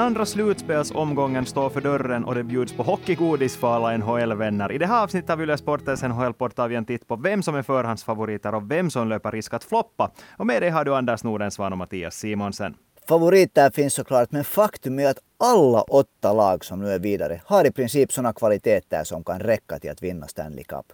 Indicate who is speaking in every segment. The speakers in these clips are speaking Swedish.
Speaker 1: Den andra slutspelsomgången står för dörren och det bjuds på hockeygodis för alla NHL-vänner. I det här avsnittet av Yle Sportens NHL-port tar vi en titt på vem som är förhandsfavoriter och vem som löper risk att floppa. Och med det har du Anders Nordensvan och Mattias Simonsen.
Speaker 2: Favoriter finns såklart, men faktum är att alla åtta lag som nu är vidare har i princip sådana kvaliteter som kan räcka till att vinna Stanley Cup.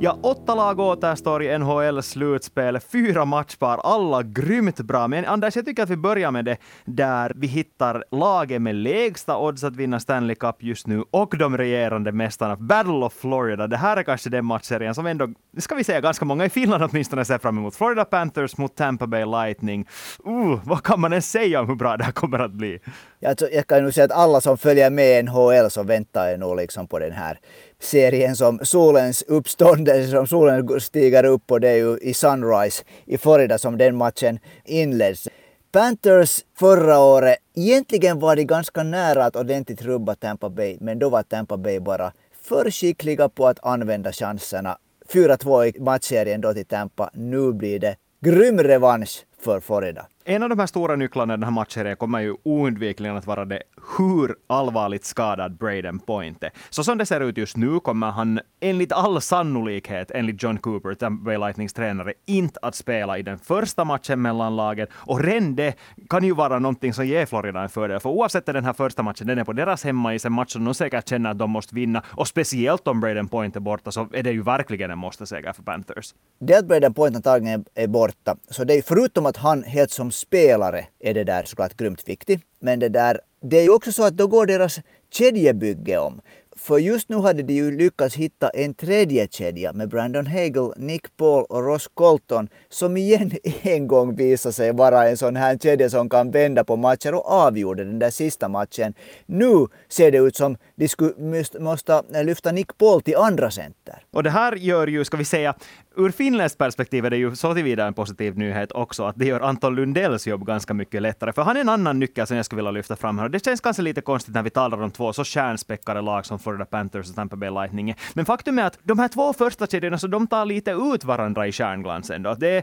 Speaker 1: Ja, åtta lag återstår i NHL-slutspel, fyra matchpar, alla grymt bra. Men Anders, jag tycker att vi börjar med det där vi hittar laget med lägsta odds att vinna Stanley Cup just nu och de regerande mästarna. Battle of Florida. Det här är kanske den matchserien som ändå, ska vi säga, ganska många i Finland åtminstone ser fram emot. Florida Panthers mot Tampa Bay Lightning. Uh, vad kan man ens säga om hur bra det här kommer att bli?
Speaker 2: Jag, jag kan nog säga att alla som följer med NHL så väntar nog liksom på den här serien som solens uppståndelse, som solen stiger upp och det är ju i Sunrise i Florida som den matchen inleds. Panthers förra året, egentligen var de ganska nära att ordentligt rubba Tampa Bay, men då var Tampa Bay bara för skickliga på att använda chanserna. 4-2 i matchserien då till Tampa. Nu blir det grym revansch för Florida.
Speaker 1: En av de här stora nycklarna i den här matchserien kommer ju oundvikligen att vara det hur allvarligt skadad Braden Point är. Så som det ser ut just nu kommer han enligt all sannolikhet, enligt John Cooper, Tampa Bay Lightnings tränare, inte att spela i den första matchen mellan lagen. Och redan det kan ju vara någonting som ger Florida en fördel. För oavsett den här första matchen, den är på deras hemmais, en match som de säkert känner att de måste vinna. Och speciellt om Braden Point är borta så är det ju verkligen en måste-seger för Panthers.
Speaker 2: Det att Braden Point antagligen är borta, så det är förutom att han helt som spelare är det där såklart grymt viktigt. Men det där, det är ju också så att då går deras kedjebygge om. För just nu hade de ju lyckats hitta en tredje kedja med Brandon Hagel, Nick Paul och Ross Colton som igen en gång visade sig vara en sån här kedja som kan vända på matcher och avgjorde den där sista matchen. Nu ser det ut som de skulle måste lyfta Nick Paul till andra center.
Speaker 1: Och det här gör ju, ska vi säga, ur finländskt perspektiv är det ju så tillvida en positiv nyhet också, att det gör Anton Lundells jobb ganska mycket lättare. För han är en annan nyckel som jag skulle vilja lyfta fram här. Och det känns kanske lite konstigt när vi talar om två så stjärnspäckade lag som Florida Panthers och Tampa Bay Lightning. Men faktum är att de här två första kedjorna, så de tar lite ut varandra i stjärnglansen. Då. Det,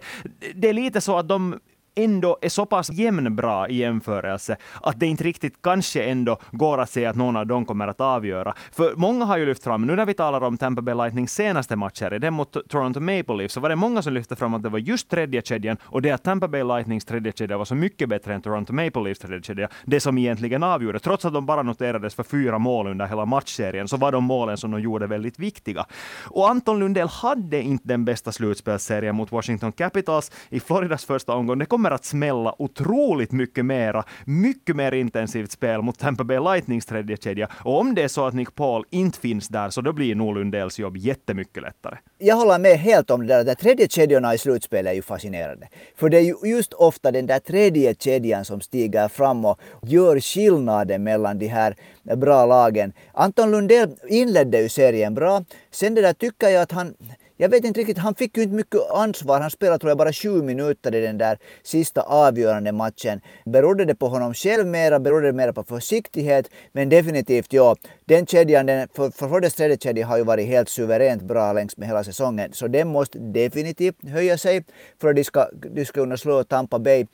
Speaker 1: det är lite så att de ändå är så pass jämnbra i jämförelse att det inte riktigt kanske ändå går att säga att någon av dem kommer att avgöra. För många har ju lyft fram, nu när vi talar om Tampa Bay Lightnings senaste matcher, den mot Toronto Maple Leafs, så var det många som lyfte fram att det var just tredje kedjan och det att Tampa Bay Lightnings tredje kedja var så mycket bättre än Toronto Maple Leafs tredje kedja, det som egentligen avgjorde. Trots att de bara noterades för fyra mål under hela matchserien, så var de målen som de gjorde väldigt viktiga. Och Anton Lundell hade inte den bästa slutspelsserien mot Washington Capitals i Floridas första omgång. Det kommer att smälla otroligt mycket mera, mycket mer intensivt spel mot Tampa Bay Lightnings tredje kedja. Och om det är så att Nick Paul inte finns där, så då blir nog Lundells jobb jättemycket lättare.
Speaker 2: Jag håller med helt om det där. De tredje kedjorna i slutspelet är ju fascinerande. För det är ju just ofta den där tredje kedjan som stiger fram och gör skillnaden mellan de här bra lagen. Anton Lundell inledde ju serien bra. Sen det där tycker jag att han jag vet inte riktigt, han fick ju inte mycket ansvar. Han spelade tror jag bara sju minuter i den där sista avgörande matchen. Berodde det på honom själv mera, berodde det mera på försiktighet? Men definitivt ja, den kedjan, den, för, för tredje kedja har ju varit helt suveränt bra längs med hela säsongen. Så den måste definitivt höja sig för att de ska, de ska kunna slå Tampa Bay.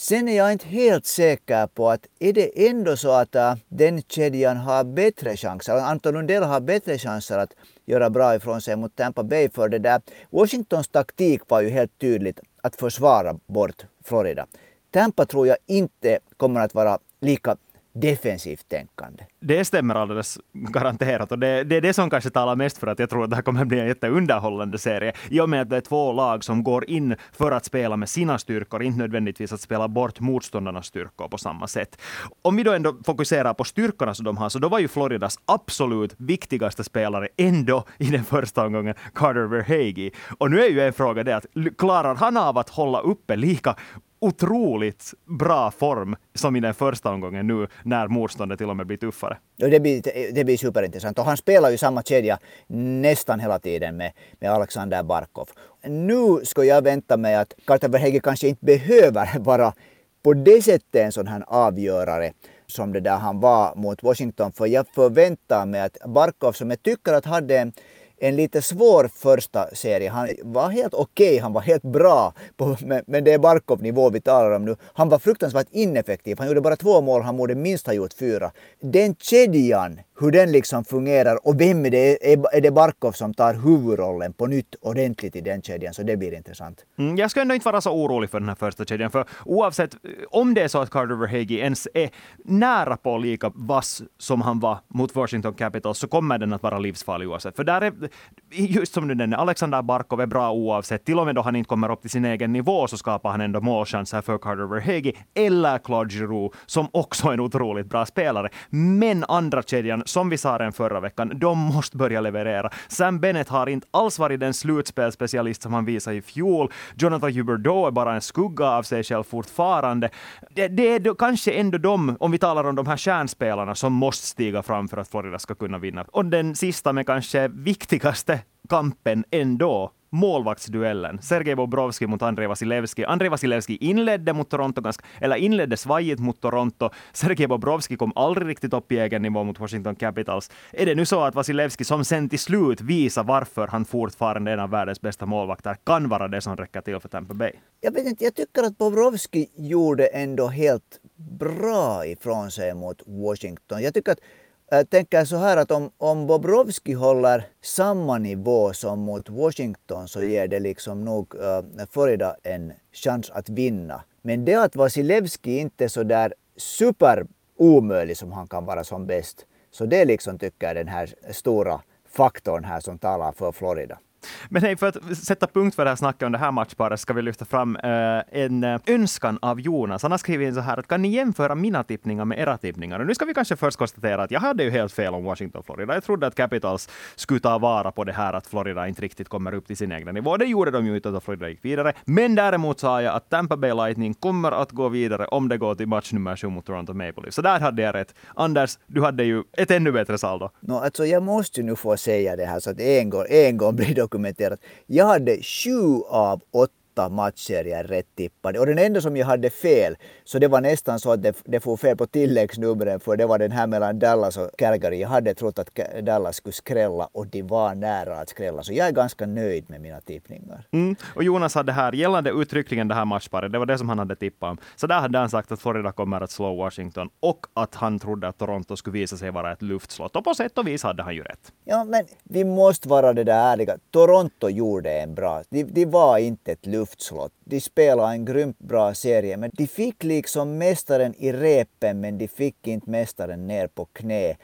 Speaker 2: Sen är jag inte helt säker på att är det ändå så att uh, den kedjan har bättre chanser, Anton Lundell har bättre chanser att göra bra ifrån sig mot Tampa Bay för det där. Washingtons taktik var ju helt tydligt att försvara bort Florida. Tampa tror jag inte kommer att vara lika defensivt tänkande.
Speaker 1: Det stämmer alldeles garanterat och det, det, är det som kanske talar mest för att jag tror att det här kommer bli en jätteunderhållande serie. I och med att det är två lag som går in för att spela med sina styrkor, inte nödvändigtvis att spela bort motståndarnas styrkor på samma sätt. Om vi då ändå fokuserar på styrkorna som de har, så då var ju Floridas absolut viktigaste spelare ändå i den första omgången Carter Verhage. Och nu är ju en fråga det att klarar han av att hålla uppe lika otroligt bra form som i den första omgången nu när motståndet till och med blir tuffare.
Speaker 2: Ja, det, blir, det blir superintressant och han spelar ju samma kedja nästan hela tiden med, med Alexander Barkov. Nu ska jag vänta mig att Carter Verhege kanske inte behöver vara på det sättet en sån här avgörare som det där han var mot Washington. För jag förväntar mig att Barkov, som jag tycker att hade en en lite svår första serie. Han var helt okej, okay, han var helt bra, på, men, men det är Barkov-nivå vi talar om nu. Han var fruktansvärt ineffektiv. Han gjorde bara två mål, han borde minst ha gjort fyra. Den kedjan hur den liksom fungerar och vem är det? Är det Barkov som tar huvudrollen på nytt ordentligt i den kedjan? Så det blir intressant.
Speaker 1: Mm, jag ska ändå inte vara så orolig för den här första kedjan, för oavsett om det är så att Carter Verhage ens är nära på lika vass som han var mot Washington Capitals, så kommer den att vara livsfarlig oavsett. För där är, just som du nämnde, Alexander Barkov är bra oavsett. Till och med då han inte kommer upp till sin egen nivå så skapar han ändå målchanser för Carter Verhegi eller Claude Giroux, som också är en otroligt bra spelare. Men andra kedjan som vi sa redan förra veckan, de måste börja leverera. Sam Bennett har inte alls varit den slutspelspecialist som han visade i fjol. Jonathan Huberdeau är bara en skugga av sig själv fortfarande. Det, det är kanske ändå de, om vi talar om de här kärnspelarna, som måste stiga fram för att Florida ska kunna vinna. Och den sista men kanske viktigaste kampen ändå målvaktsduellen. Sergej Bobrovski mot Andrei Vasilevski. Andrei Vasilevski inledde mot Toronto, ganska, eller inledde svajigt mot Toronto. Sergej Bobrovski kom aldrig riktigt upp i egen nivå mot Washington Capitals. Är det nu så att Vasilevski, som sen till slut visar varför han fortfarande är en av världens bästa målvakter, kan vara det som räcker till för Tampa Bay?
Speaker 2: Jag vet inte, jag tycker att Bobrovski gjorde ändå helt bra ifrån sig mot Washington. Jag tycker att Äh, tänker så här att om, om Bobrovski håller samma nivå som mot Washington så ger det liksom nog uh, Florida en chans att vinna. Men det att Vasilevski inte är så där super omöjlig som han kan vara som bäst. Så det liksom tycker jag är den här stora faktorn här som talar för Florida.
Speaker 1: Men hej, för att sätta punkt för det här snacket om det här matchparet ska vi lyfta fram uh, en uh, önskan av Jonas. Han har skrivit in så här att kan ni jämföra mina tippningar med era tippningar? Och nu ska vi kanske först konstatera att jag hade ju helt fel om Washington Florida. Jag trodde att Capitals skulle ta vara på det här att Florida inte riktigt kommer upp till sin egna nivå. Det gjorde de ju inte, att Florida gick vidare. Men däremot sa jag att Tampa Bay Lightning kommer att gå vidare om det går till match nummer sju mot Toronto Maple Leafs. Så där hade jag rätt. Anders, du hade ju ett ännu bättre saldo.
Speaker 2: No, alltså jag måste ju nu få säga det här så att en gång, en gång blir dokumenterat. Jag hade sju av åtta åtta matcher rätt tippade. Och den enda som jag hade fel, så det var nästan så att det, det får fel på tilläggsnumren för det var den här mellan Dallas och Calgary. Jag hade trott att Dallas skulle skrälla och de var nära att skrälla. Så jag är ganska nöjd med mina tippningar.
Speaker 1: Mm. Och Jonas hade här, gällande uttryckligen det här matchparet, det var det som han hade tippat om. Så där hade han sagt att Florida kommer att slå Washington och att han trodde att Toronto skulle visa sig vara ett luftslott. Och på sätt och vis hade han ju rätt.
Speaker 2: Ja, men vi måste vara det där ärliga. Toronto gjorde en bra... De, de var inte ett luftslott luftslott. De spelade en grymt bra serie, men de fick liksom mästaren i repen, men de fick inte mästaren ner på knä.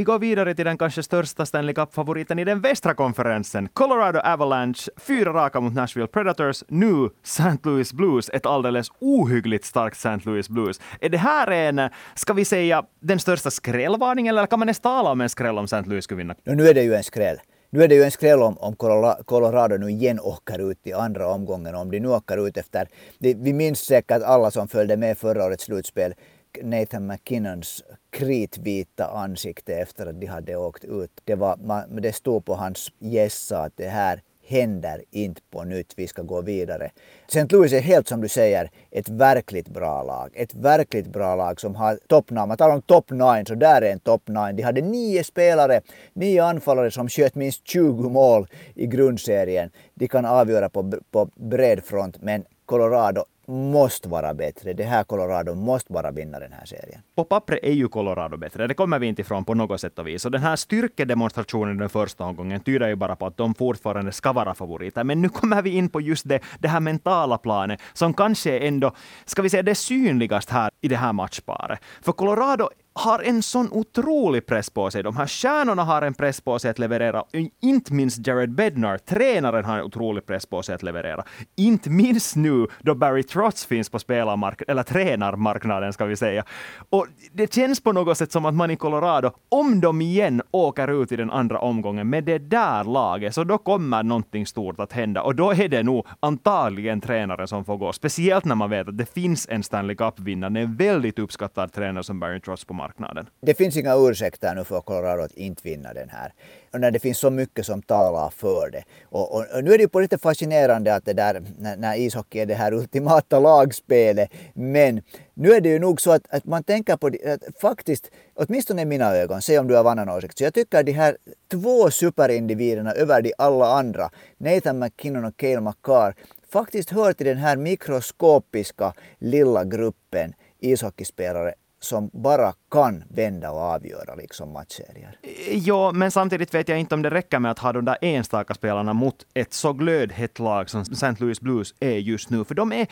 Speaker 1: Vi går vidare till den kanske största Stanley Cup-favoriten i den västra konferensen. Colorado Avalanche, fyra raka mot Nashville Predators, nu St. Louis Blues, ett alldeles ohyggligt starkt St. Louis Blues. Är det här en, ska vi säga, den största skrällvarningen, eller kan man ens tala om en skräll om St. Louis skulle vinna?
Speaker 2: Nu är det ju en skräll. Nu är det ju en skräll om, om Colorado nu igen åker ut i andra omgången. Om de nu åker ut efter... Vi minns säkert alla som följde med förra årets slutspel Nathan McKinnons kritvita ansikte efter att de hade åkt ut. Det, var, man, det stod på hans gässa att det här händer inte på nytt, vi ska gå vidare. St. Louis är helt som du säger ett verkligt bra lag. Ett verkligt bra lag som har toppnamn. Man talar om top nine, så där är en top nine. De hade nio spelare, nio anfallare som sköt minst 20 mål i grundserien. De kan avgöra på, på bred front, men Colorado måste vara bättre. Det här Colorado måste bara vinna den här serien.
Speaker 1: På pappret är ju Colorado bättre, det kommer vi inte ifrån på något sätt och vis. Och den här styrkedemonstrationen den första omgången tyder ju bara på att de fortfarande ska vara favoriter. Men nu kommer vi in på just det, det här mentala planet, som kanske ändå, ska vi säga det synligast här i det här matchparet. För Colorado har en sån otrolig press på sig. De här stjärnorna har en press på sig att leverera. Inte minst Jared Bednar, tränaren, har en otrolig press på sig att leverera. Inte minst nu då Barry Trotz finns på spelarmarknaden, eller tränarmarknaden ska vi säga. Och det känns på något sätt som att man i Colorado, om de igen åker ut i den andra omgången med det där laget, så då kommer någonting stort att hända. Och då är det nog antagligen tränaren som får gå. Speciellt när man vet att det finns en Stanley Cup-vinnare, en väldigt uppskattad tränare som Barry Trotz på marknaden.
Speaker 2: Det finns inga ursäkter nu för Colorado att inte vinna den här. Och när det finns så mycket som talar för det. Och, och, och nu är det ju på lite fascinerande att det där, när, när ishockey är det här ultimata lagspelet. Men nu är det ju nog så att, att man tänker på det, att faktiskt, åtminstone i mina ögon, se om du har annan åsikt, så jag tycker att de här två superindividerna över de alla andra, Nathan McKinnon och Cale McCarr, faktiskt hör till den här mikroskopiska lilla gruppen ishockeyspelare som bara kan vända och avgöra liksom matchserier.
Speaker 1: Ja, men samtidigt vet jag inte om det räcker med att ha de där enstaka spelarna mot ett så glödhett lag som St. Louis Blues är just nu. För de är,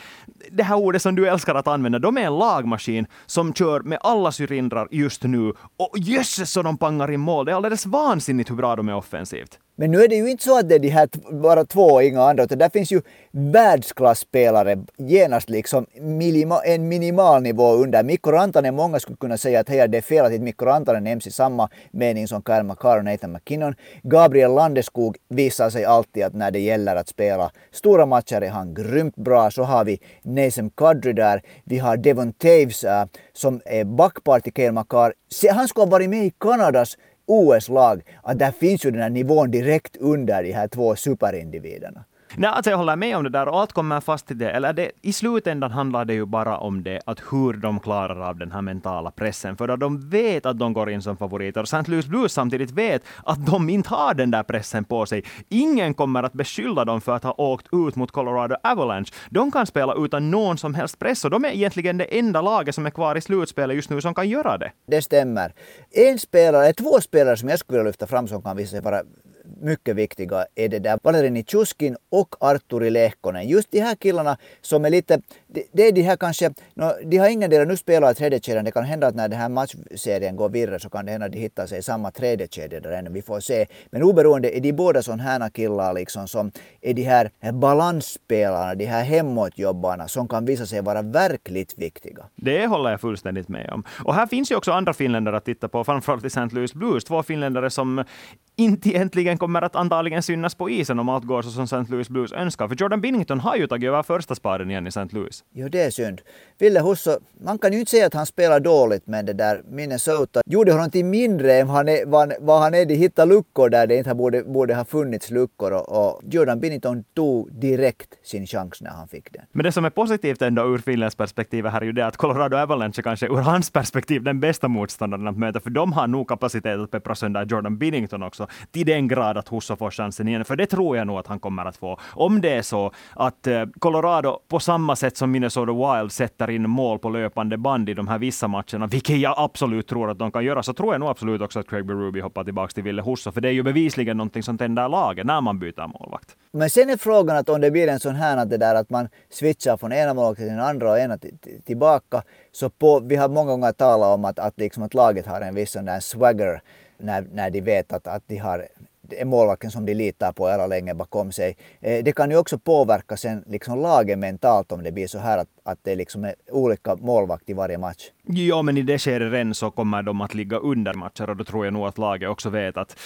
Speaker 1: det här ordet som du älskar att använda, de är en lagmaskin som kör med alla cylindrar just nu. Och jösses så de pangar i mål! Det är alldeles vansinnigt hur bra de är offensivt.
Speaker 2: Men nu är det ju inte så att det är de här bara två och inga andra, utan där finns ju världsklasspelare genast liksom minima, en minimal nivå under. Mikko Rantanen, många skulle kunna säga att hej, det är fel att Mikko Rantanen nämns i samma mening som Kyle McCarr och Nathan McKinnon. Gabriel Landeskog visar sig alltid att när det gäller att spela stora matcher är han grymt bra. Så har vi Nasem Kadri där. Vi har Devon Taves äh, som är backpar till Kyle McCarr. Han skulle ha varit med i Kanadas OS-lag, att där finns ju den här nivån direkt under de här två superindividerna.
Speaker 1: Nej, alltså jag håller med om det där och allt kommer fast till det. Eller det, I slutändan handlar det ju bara om det, att hur de klarar av den här mentala pressen. För att de vet att de går in som favoriter. Och St. Louis Blues samtidigt vet att de inte har den där pressen på sig. Ingen kommer att beskylla dem för att ha åkt ut mot Colorado Avalanche. De kan spela utan någon som helst press och de är egentligen det enda laget som är kvar i slutspelet just nu som kan göra det.
Speaker 2: Det stämmer. En spelare, två spelare som jag skulle vilja lyfta fram som kan visa sig vara mycket viktiga är det där Valeri Nitschuskin och Arturi Lehkonen. Just de här killarna som är lite, det, de är de här kanske, no, de har ingen del nu spelar i tredje kedjan. Det kan hända att när den här matchserien går vidare så kan det hända att de hittar sig i samma tredje kedja där ännu. Vi får se. Men oberoende är de båda sådana här killar liksom som är de här balansspelarna, de här hemåtjobbarna som kan visa sig vara verkligt viktiga.
Speaker 1: Det håller jag fullständigt med om. Och här finns ju också andra finländare att titta på, framförallt i St. Louis Blues. Två finländare som inte egentligen kommer att antagligen synas på isen om allt går så som St. Louis Blues önskar. För Jordan Binnington har ju tagit över första spaden igen i St. Louis.
Speaker 2: Jo, det är synd. Ville Husso, man kan ju inte säga att han spelar dåligt, men det där Minnesota gjorde honom till mindre än han är, vad, vad han är. De hittade luckor där det inte borde, borde ha funnits luckor och, och Jordan Binnington tog direkt sin chans när han fick den.
Speaker 1: Men det som är positivt ändå ur Finlands perspektiv här är ju det att Colorado Avalanche kanske ur hans perspektiv den bästa motståndaren att möta, för de har nog kapacitet att peppra sönder Jordan Binnington också till den grad att Husso får chansen igen. För det tror jag nog att han kommer att få. Om det är så att eh, Colorado på samma sätt som Minnesota Wild sätter in mål på löpande band i de här vissa matcherna, vilket jag absolut tror att de kan göra, så tror jag nog absolut också att Craig Berube hoppar tillbaka till Ville Husso. För det är ju bevisligen någonting som tänder laget när man byter målvakt.
Speaker 2: Men sen är frågan att om det blir en sån här att det där att man switchar från ena målvakten till den andra och ena tillbaka. Så på, vi har många gånger talat om att, att, liksom att laget har en viss sån där swagger när, när de vet att, att de har är målvakten som de litar på hela länge bakom sig. Eh, det kan ju också påverka sen liksom laget mentalt om det blir så här att, att det liksom är olika målvakt i varje match.
Speaker 1: Ja, men i det skedet redan så kommer de att ligga under matcher och då tror jag nog att laget också vet att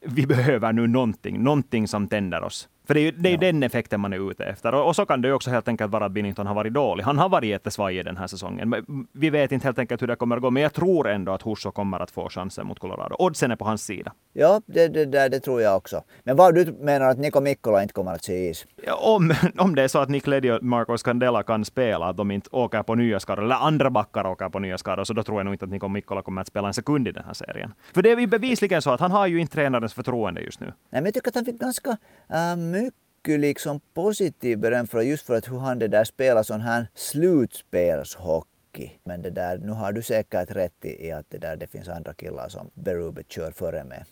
Speaker 1: vi behöver nu någonting, någonting som tänder oss. För det är ju det är ja. den effekten man är ute efter. Och, och, så kan det ju också helt enkelt vara att Binnington har varit dålig. Han har varit jättesvajig den här säsongen. Vi vet inte helt enkelt hur det kommer att gå, men jag tror ändå att Husso kommer att få chansen mot Colorado. Oddsen är på hans sida.
Speaker 2: Ja, det, det, det, tror jag också. Men vad du menar att Niko Mikkola inte kommer att se is?
Speaker 1: Ja, om, om det är så att Nick Leddy och Marcos Candela kan spela, att de inte åker på nya skador, eller andra backar åker på nya skador, så då tror jag nog inte att Niko Mikkola kommer att spela en sekund i den här serien. För det är ju bevisligen så att han har ju inte tränarens förtroende just nu. Nej,
Speaker 2: men jag tycker att han fick ganska äh, mycket liksom positiv beröm för just för att hur han det där spelar sån här slutspelshockey. Men det där, nu har du säkert rätt i att det där det finns andra killar som Berube kör före med.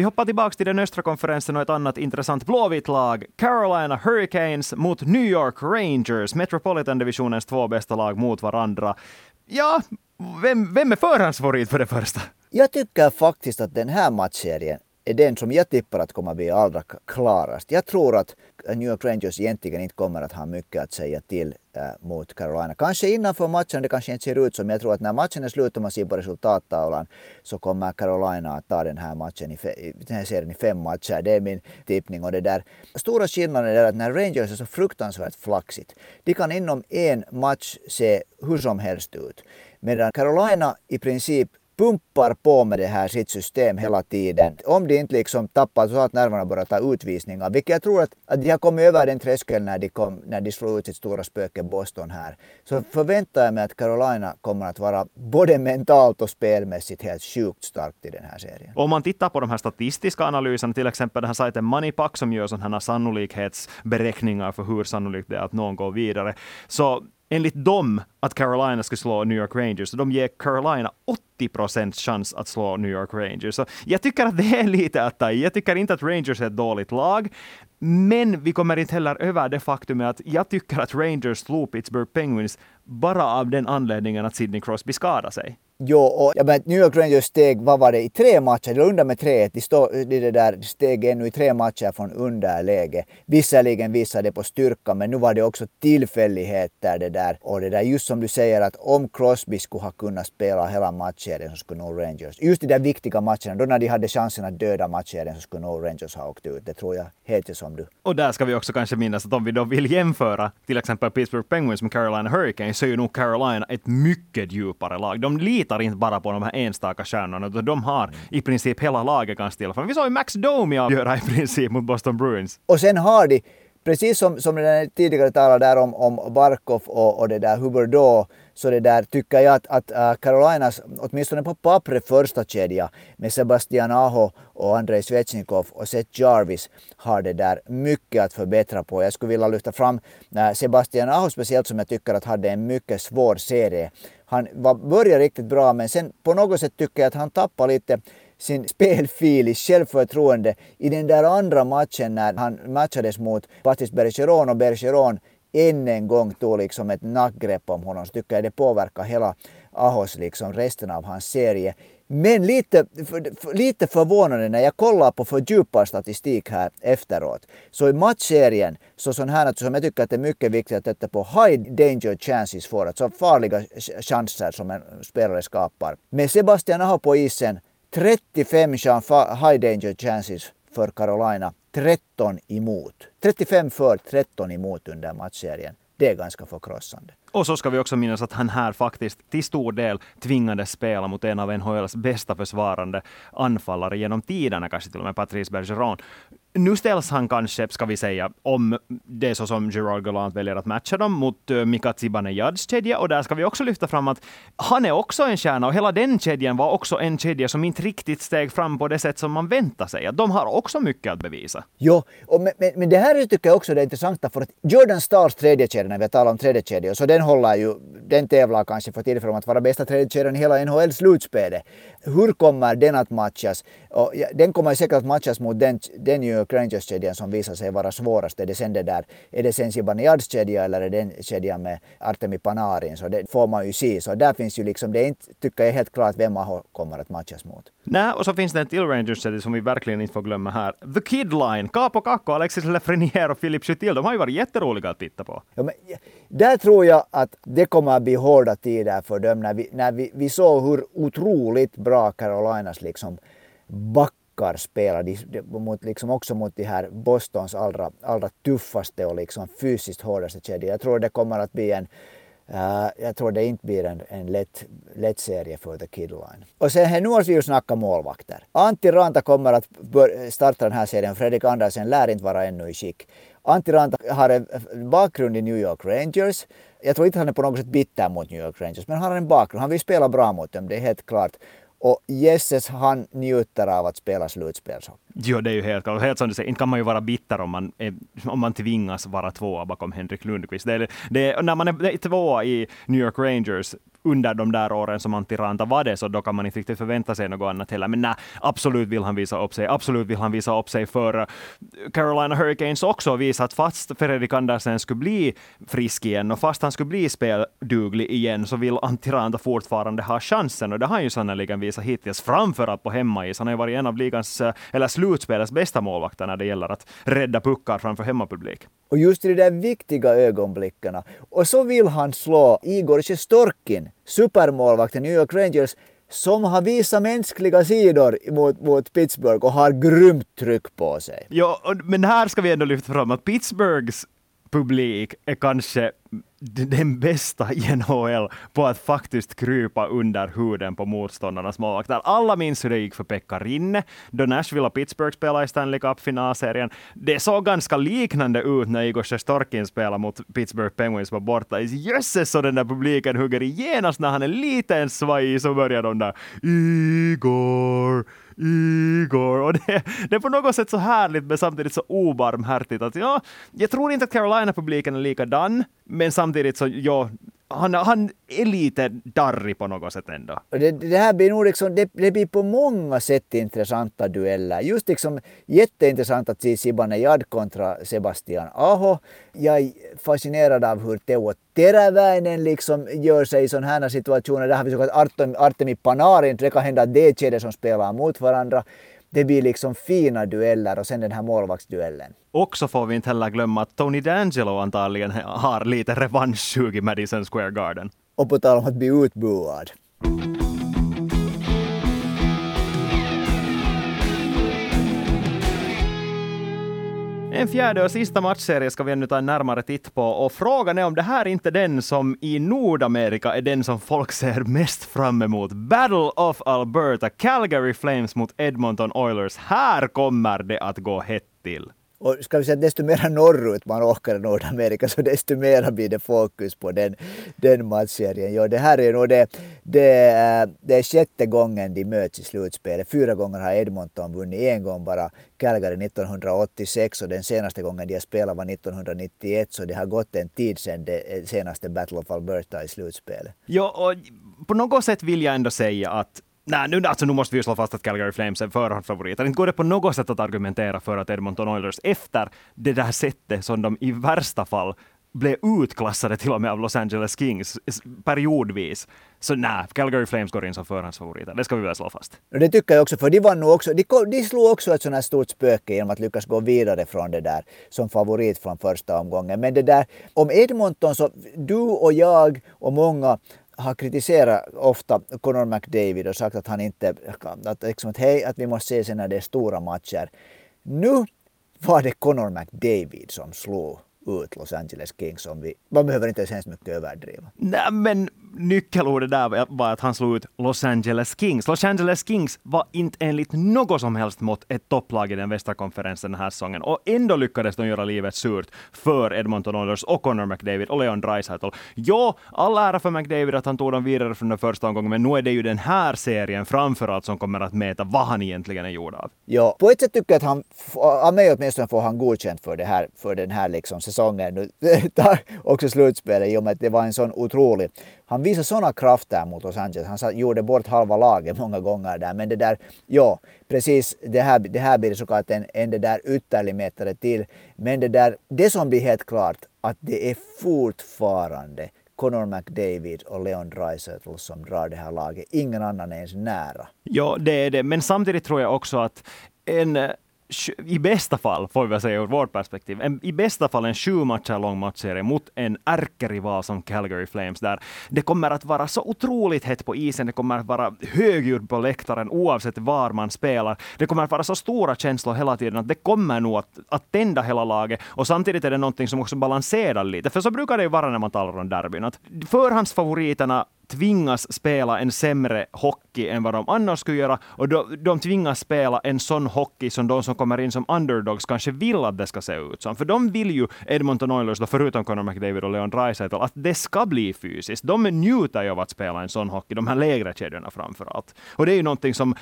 Speaker 1: Vi hoppar tillbaka till den östra konferensen och ett annat intressant blåvitt lag. Carolina Hurricanes mot New York Rangers. Metropolitan-divisionens två bästa lag mot varandra. Ja, vem, vem är förhandsfavorit för det första?
Speaker 2: Jag tycker faktiskt att den här matchserien är den som jag tippar att kommer att bli allra klarast. Jag tror att New York Rangers egentligen inte kommer att ha mycket att säga till äh, mot Carolina. Kanske innanför matchen, det kanske inte ser ut som. Jag tror att när matchen är slut och man ser på resultattavlan så kommer Carolina att ta den här matchen i, i den här serien i fem matcher. Det är min tippning. Och det där. Stora skillnaden är att när Rangers är så fruktansvärt flaxigt. De kan inom en match se hur som helst ut. Medan Carolina i princip pumpar på med det här sitt system hela tiden. Om de inte liksom tappar så att nerverna börjar ta utvisningar, vilket jag tror att, att de har kommit över den tröskeln när de, kom, när de slog ut sitt stora spöke Boston här. Så förväntar jag mig att Carolina kommer att vara både mentalt och spelmässigt helt sjukt starkt i den här serien.
Speaker 1: Om man tittar på de här statistiska analyserna, till exempel den här sajten Moneypack som gör sådana här sannolikhetsberäkningar för hur sannolikt det är att någon går vidare, så enligt dem att Carolina skulle slå New York Rangers. Så de ger Carolina 80 procents chans att slå New York Rangers. Så jag tycker att det är lite att ta i. Jag tycker inte att Rangers är ett dåligt lag. Men vi kommer inte heller över det faktum att jag tycker att Rangers slog Pittsburgh Penguins bara av den anledningen att Sidney Crosby skadade sig.
Speaker 2: Jo, och jag menar, New York Rangers steg, vad var det, i tre matcher, de under med tre, de, stod, de det där steg ännu i tre matcher från underläge. Visserligen visade det på styrka, men nu var det också tillfälligheter det där. Och det där just som du säger att om Crosby skulle ha kunnat spela hela matchserien så skulle nog Rangers, just de där viktiga matcherna, då när de hade chansen att döda matchserien så skulle nog Rangers ha åkt ut. Det tror jag helt som du.
Speaker 1: Och där ska vi också kanske minnas att om vi då vill jämföra till exempel Pittsburgh Penguins med Carolina Hurricanes så är ju nog Carolina ett mycket djupare lag. De lite litar inte bara på de här enstaka stjärnorna, utan de har i princip hela laget kan ställa fram. vi såg ju Max Domi göra i princip mot Boston Bruins.
Speaker 2: Och sen har de precis som, som den tidigare talade där om, om Barkov och, och det där Huberdeau så det där tycker jag att, att uh, Carolinas, åtminstone på pappret första kedja med Sebastian Aho och Andrei Svechnikov och Seth Jarvis har det där mycket att förbättra på. Jag skulle vilja lyfta fram uh, Sebastian Aho speciellt som jag tycker att hade en mycket svår serie. Han var, började riktigt bra men sen på något sätt tycker jag att han tappade lite sin spelfil i självförtroende i den där andra matchen när han matchades mot Patrice Bergeron och Bergeron än en gång tog liksom ett nackgrepp om honom så tycker jag det påverkar hela Ahos liksom resten av hans serie. Men lite, för, lite förvånande när jag kollar på fördjupad statistik här efteråt. Så i matchserien, så sån här som jag tycker att det är mycket viktigt att titta på high danger chances för, alltså farliga chanser som en spelare skapar. Med Sebastian Aho på isen 35 high danger chances för Carolina, 13 emot. 35 för, 13 emot under matchserien. Det är ganska förkrossande.
Speaker 1: Och så ska vi också minnas att han här faktiskt till stor del tvingades spela mot en av NHLs bästa försvarande anfallare genom tiderna, kanske till och med Patrice Bergeron. Nu ställs han kanske, ska vi säga, om det är så som Gerard Gallant väljer att matcha dem, mot eh, Mika Zibanejads kedja. Och där ska vi också lyfta fram att han är också en stjärna och hela den kedjan var också en kedja som inte riktigt steg fram på det sätt som man väntar sig. Att de har också mycket att bevisa.
Speaker 2: Jo, och men, men, men det här tycker jag också är det intressanta för att Jordan Stars tredje kedja, när vi talar om tredje kedja, så den håller ju, den tävlar kanske för tillfället om att vara bästa tredje kedjan i hela NHL-slutspelet. Hur kommer den att matchas? Och, den kommer säkert att matchas mot den, den New York Rangers-kedjan som visar sig vara svårast. Är det sen det där, är det sen Zibanejad's kedja eller är det den kedjan med Artemi Panarin? Så det får man ju se. Så där finns ju liksom, det är inte, tycker jag helt klart vem man kommer att matchas mot.
Speaker 1: Nej, och så finns det en till Rangers-kedja som vi verkligen inte får glömma här. The Kid Line, Capo Kakko, Alexis Lafreniere och Philippe Chutil. De har ju varit jätteroliga att titta på.
Speaker 2: Ja, men, där tror jag att det kommer att bli hårda tider för dem när vi, när vi, vi såg hur otroligt bra Carolinas liksom backar spelade mot, liksom också mot de här Bostons allra, allra tuffaste och liksom fysiskt hårdaste kedjor. Jag tror det kommer att bli en Uh, jag tror det inte blir en, en lätt, lätt serie för The Kid Line. Och sen nu har vi ju snackat målvakter. Antti Ranta kommer att starta den här serien. Fredrik Andersen lär inte vara ännu i skick. Antti Ranta har en bakgrund i New York Rangers. Jag tror inte han är på något sätt bitter mot New York Rangers, men han har en bakgrund. Han vill spela bra mot dem, det är helt klart. Och Jesses han njuter av att spela slutspelshockey.
Speaker 1: Jo, det är ju helt klart. Helt som du säger, inte kan man ju vara bitter om man, är, om man tvingas vara tvåa bakom Henrik Lundqvist. Det är, det är, när man är tvåa i New York Rangers under de där åren som Antti Ranta var det, så då kan man inte riktigt förvänta sig något annat heller. Men nej, absolut vill han visa upp sig. Absolut vill han visa upp sig för eh, Carolina Hurricanes också och visa att fast Fredrik Andersen skulle bli frisk igen och fast han skulle bli spelduglig igen så vill Antti Ranta fortfarande ha chansen och det har han ju sannerligen visat hittills, framförallt på hemmais. Han har ju varit en av ligans, eh, eller slutspelets bästa målvakter när det gäller att rädda puckar framför hemmapublik.
Speaker 2: Och just i de där viktiga ögonblicken. Och så vill han slå Igor Sjestorkin, supermålvakten i New York Rangers, som har visat mänskliga sidor mot, mot Pittsburgh och har grymt tryck på sig.
Speaker 1: Ja, men här ska vi ändå lyfta fram att Pittsburghs publik är kanske den bästa i NHL på att faktiskt krypa under huden på motståndarnas målvakter. Alla minns hur det gick för Pekka Rinne då Nashville och Pittsburgh spelade i Stanley Cup-finalserien. Det såg ganska liknande ut när Igor Sjestorkin spelade mot Pittsburgh Penguins var borta. Jösses så den där publiken hugger i genast när han är lite en svajig så börjar de där Igor, Igor. Och det, det, är på något sätt så härligt men samtidigt så obarmhärtigt att ja, jag tror inte att Carolina-publiken är likadan, men samtidigt så ja, han, han är lite darrig på något sätt ändå.
Speaker 2: Det, det här blir nog liksom, det, det, blir på många sätt intressanta dueller. Just liksom jätteintressant att se Zibanejad kontra Sebastian Aho. Jag är fascinerad av hur Teuvo Teräväinen liksom gör sig i sådana här situationer. Där har vi såg att Artemi Panarin. Det kan hända att det är kedjor som spelar mot varandra det blir liksom fina dueller och sen den här målvaktsduellen.
Speaker 1: Och så får vi inte heller glömma att Tony D'Angelo antagligen har lite revanschsug i Madison Square Garden.
Speaker 2: Och på tal om att bli utbuad.
Speaker 1: En fjärde och sista matchserie ska vi ännu ta en närmare titt på och frågan är om det här inte är den som i Nordamerika är den som folk ser mest fram emot. Battle of Alberta, Calgary Flames mot Edmonton Oilers. Här kommer det att gå hett till.
Speaker 2: Och ska vi säga desto mer norrut man åker i Nordamerika så desto mer blir det fokus på den, den matchserien. Ja, det här är nog det, det, eh, det är sjätte gången de möts i slutspelet. Fyra gånger har Edmonton vunnit, en gång bara Calgary 1986 och den senaste gången de har spelat var 1991 så det har gått en tid sedan det eh, senaste Battle of Alberta i slutspelet.
Speaker 1: Ja, och på något sätt vill jag ändå säga att Nej, nu, alltså, nu måste vi ju slå fast att Calgary Flames är förhandsfavoriter. Inte går det på något sätt att argumentera för att Edmonton Oilers efter det där sättet som de i värsta fall blev utklassade till och med av Los Angeles Kings periodvis. Så nej, Calgary Flames går in som förhandsfavoriter. Det ska vi väl slå fast.
Speaker 2: Det tycker jag också, för de var nog också. De, de slog också ett sånt här stort spöke genom att lyckas gå vidare från det där som favorit från första omgången. Men det där, om Edmonton så, du och jag och många har kritiserat ofta Conor McDavid och sagt att han inte, att, liksom, att hej, att vi måste se sen när det är stora matcher. Nu var det Conor McDavid som slog ut Los Angeles Kings. Om vi, man behöver inte ens mycket överdriva.
Speaker 1: Nej, men nyckelordet där var att han slog ut Los Angeles Kings. Los Angeles Kings var inte enligt något som helst mått ett topplag i den västra konferensen den här säsongen. Och ändå lyckades de göra livet surt för Edmonton Oilers och Connor McDavid och Leon Draisaitl. Ja, all ära för McDavid att han tog dem vidare från den första omgången, men nu är det ju den här serien framförallt som kommer att mäta vad han egentligen är gjord av.
Speaker 2: Ja, på ett sätt tycker jag att han, av mig åtminstone får han godkänt för, det här, för den här liksom säsongen. Nu också slutspelet i och med att det var en sån otrolig han visade såna krafter mot Los Angeles. Han gjorde bort halva laget många gånger där. Men det där, ja, precis, det här, det här blir såklart en, en det där ytterligmätare till. Men det där, det som blir helt klart, att det är fortfarande Conor McDavid och Leon Draisaitl som drar det här laget. Ingen annan är ens nära.
Speaker 1: Ja, det är det. Men samtidigt tror jag också att en i bästa fall, får vi väl säga ur vårt perspektiv, en, i bästa fall en sju matcher lång matchserie mot en ärkerival som Calgary Flames, där det kommer att vara så otroligt hett på isen, det kommer att vara högljudd på läktaren oavsett var man spelar. Det kommer att vara så stora känslor hela tiden att det kommer nog att, att tända hela laget och samtidigt är det någonting som också balanserar lite, för så brukar det ju vara när man talar om derbyn, att förhandsfavoriterna tvingas spela en sämre hockey än vad de annars skulle göra. Och de, de tvingas spela en sån hockey som de som kommer in som underdogs kanske vill att det ska se ut som. För de vill ju, Edmonton Oilers, då, förutom Conor McDavid och Leon Draisaitl, att det ska bli fysiskt. De njuter ju av att spela en sån hockey, de här lägre kedjorna framför allt. Och det är ju någonting som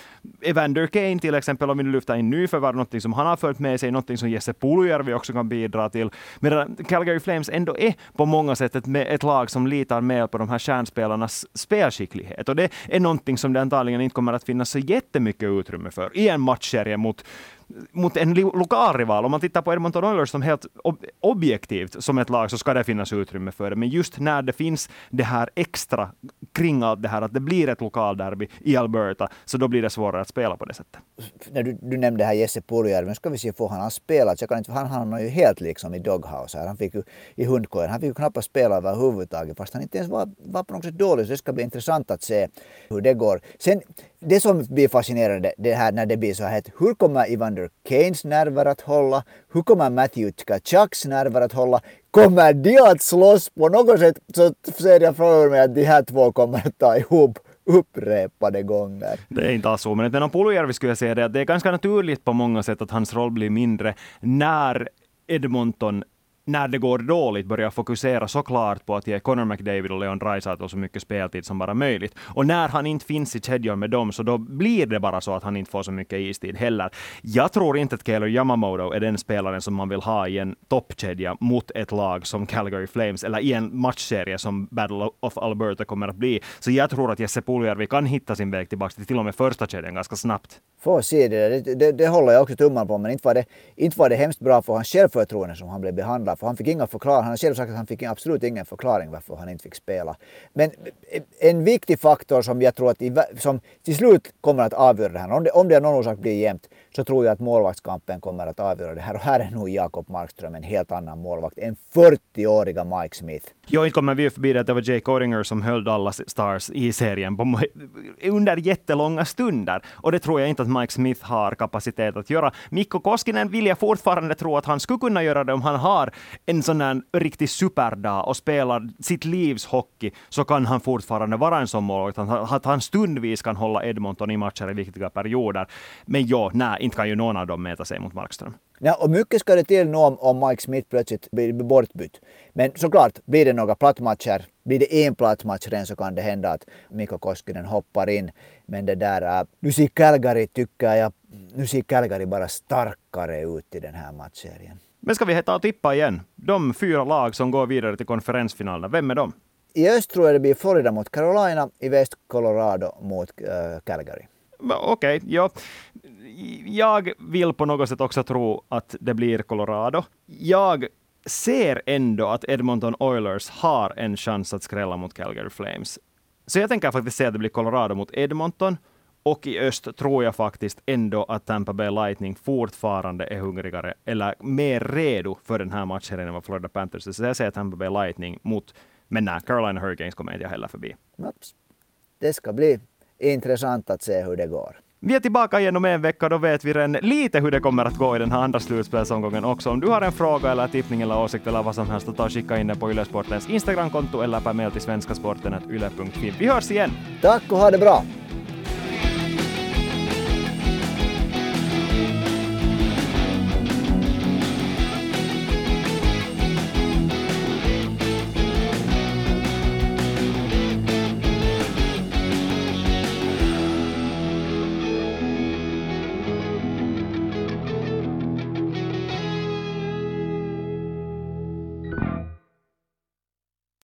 Speaker 1: Evander Kane till exempel, om vi nu lyfter in nyförvärv, någonting som han har fört med sig, någonting som Jesse Puljujärvi också kan bidra till. Medan Calgary Flames ändå är på många sätt ett, ett lag som litar mer på de här stjärnspelarnas spelskicklighet. Och det är någonting som det antagligen inte kommer att finnas så jättemycket utrymme för i en matchserie mot mot en lokal rival. Om man tittar på Edmonton Oilers som helt ob objektivt som ett lag så ska det finnas utrymme för det. Men just när det finns det här extra kring allt det här, att det blir ett lokalderby i Alberta, så då blir det svårare att spela på det sättet.
Speaker 2: När du, du nämnde här Jesse Puljärvi, ska vi se får han har spelat. Jag kan inte, han hamnade ju helt liksom i doghouse här. Han fick ju i hundkojan. Han fick ju knappast spela överhuvudtaget fast han inte ens var, var på något sätt dålig. Så det ska bli intressant att se hur det går. Sen det som blir fascinerande det här när det blir så här, hur kommer Ivan Evander Keynes nerver att hålla? Hur kommer Matthew Tkachaks nerver att hålla? Kommer de att slåss på något sätt? Så ser jag framför mig att de här två kommer att ta ihop upprepade gånger.
Speaker 1: Det är inte alls så, men om Puljärvi skulle jag säga det att det är ganska naturligt på många sätt att hans roll blir mindre när Edmonton när det går dåligt börjar fokusera såklart på att ge Connor McDavid och Leon Draisaitl så mycket speltid som bara möjligt. Och när han inte finns i kedjan med dem, så då blir det bara så att han inte får så mycket istid heller. Jag tror inte att Kaelor Yamamoto är den spelaren som man vill ha i en toppkedja mot ett lag som Calgary Flames, eller i en matchserie som Battle of Alberta kommer att bli. Så jag tror att Jesse Puljärvi kan hitta sin väg tillbaka till till och med första kedjan ganska snabbt.
Speaker 2: Får se det, det, det, det håller jag också tummarna på, men inte var, det, inte var det hemskt bra för hans självförtroende som han blev behandlad för han fick inga förklaringar. Han har själv sagt att han fick absolut ingen förklaring varför han inte fick spela. Men en viktig faktor som jag tror att i, som till slut kommer att avgöra det här, om det, om det av någon orsak blir jämnt, så tror jag att målvaktskampen kommer att avgöra det här. Och här är nog Jakob Markström en helt annan målvakt än 40-åriga Mike Smith.
Speaker 1: Jo, inte kommer vi förbi det att det var Jake Oringer som höll alla Stars i serien på, under jättelånga stunder. Och det tror jag inte att Mike Smith har kapacitet att göra. Mikko Koskinen vill jag fortfarande tro att han skulle kunna göra det om han har en sån här riktig superdag och spelar sitt livs hockey, så kan han fortfarande vara en sån målvakt. Att han stundvis kan hålla Edmonton i matcher i viktiga perioder. Men ja, nej, inte kan ju någon av dem mäta sig mot Markström.
Speaker 2: Ja, och mycket ska det till nu om, om Mike Smith plötsligt blir bortbytt. Men såklart, blir det några plattmatcher, blir det en plattmatch redan så kan det hända att Mikko Koskinen hoppar in. Men det där, äh, nu ser Calgary tycker jag, nu ser Calgary bara starkare ut i den här matchserien.
Speaker 1: Men ska vi ta och tippa igen? De fyra lag som går vidare till konferensfinalerna, vem är de?
Speaker 2: I öst tror jag det blir Florida mot Carolina, i väst Colorado mot uh, Calgary.
Speaker 1: Okej, okay, ja. Jag vill på något sätt också tro att det blir Colorado. Jag ser ändå att Edmonton Oilers har en chans att skrälla mot Calgary Flames. Så jag tänker faktiskt säga att det blir Colorado mot Edmonton. Och i öst tror jag faktiskt ändå att Tampa Bay Lightning fortfarande är hungrigare, eller mer redo för den här matchen än vad Florida Panthers är. Så jag säger Tampa Bay Lightning mot, men nej, Carolina Hurricanes kommer inte jag heller förbi.
Speaker 2: Det ska bli intressant att se hur det går.
Speaker 1: Vi är tillbaka igen om en vecka, då vet vi redan lite hur det kommer att gå i den här andra slutspelsomgången också. Om du har en fråga eller tippning eller åsikt eller vad som helst, ta och skicka in det på Ylesportens Instagramkonto eller per mail till svenskasporten.yle.fi. Vi hörs igen!
Speaker 2: Tack och ha det bra!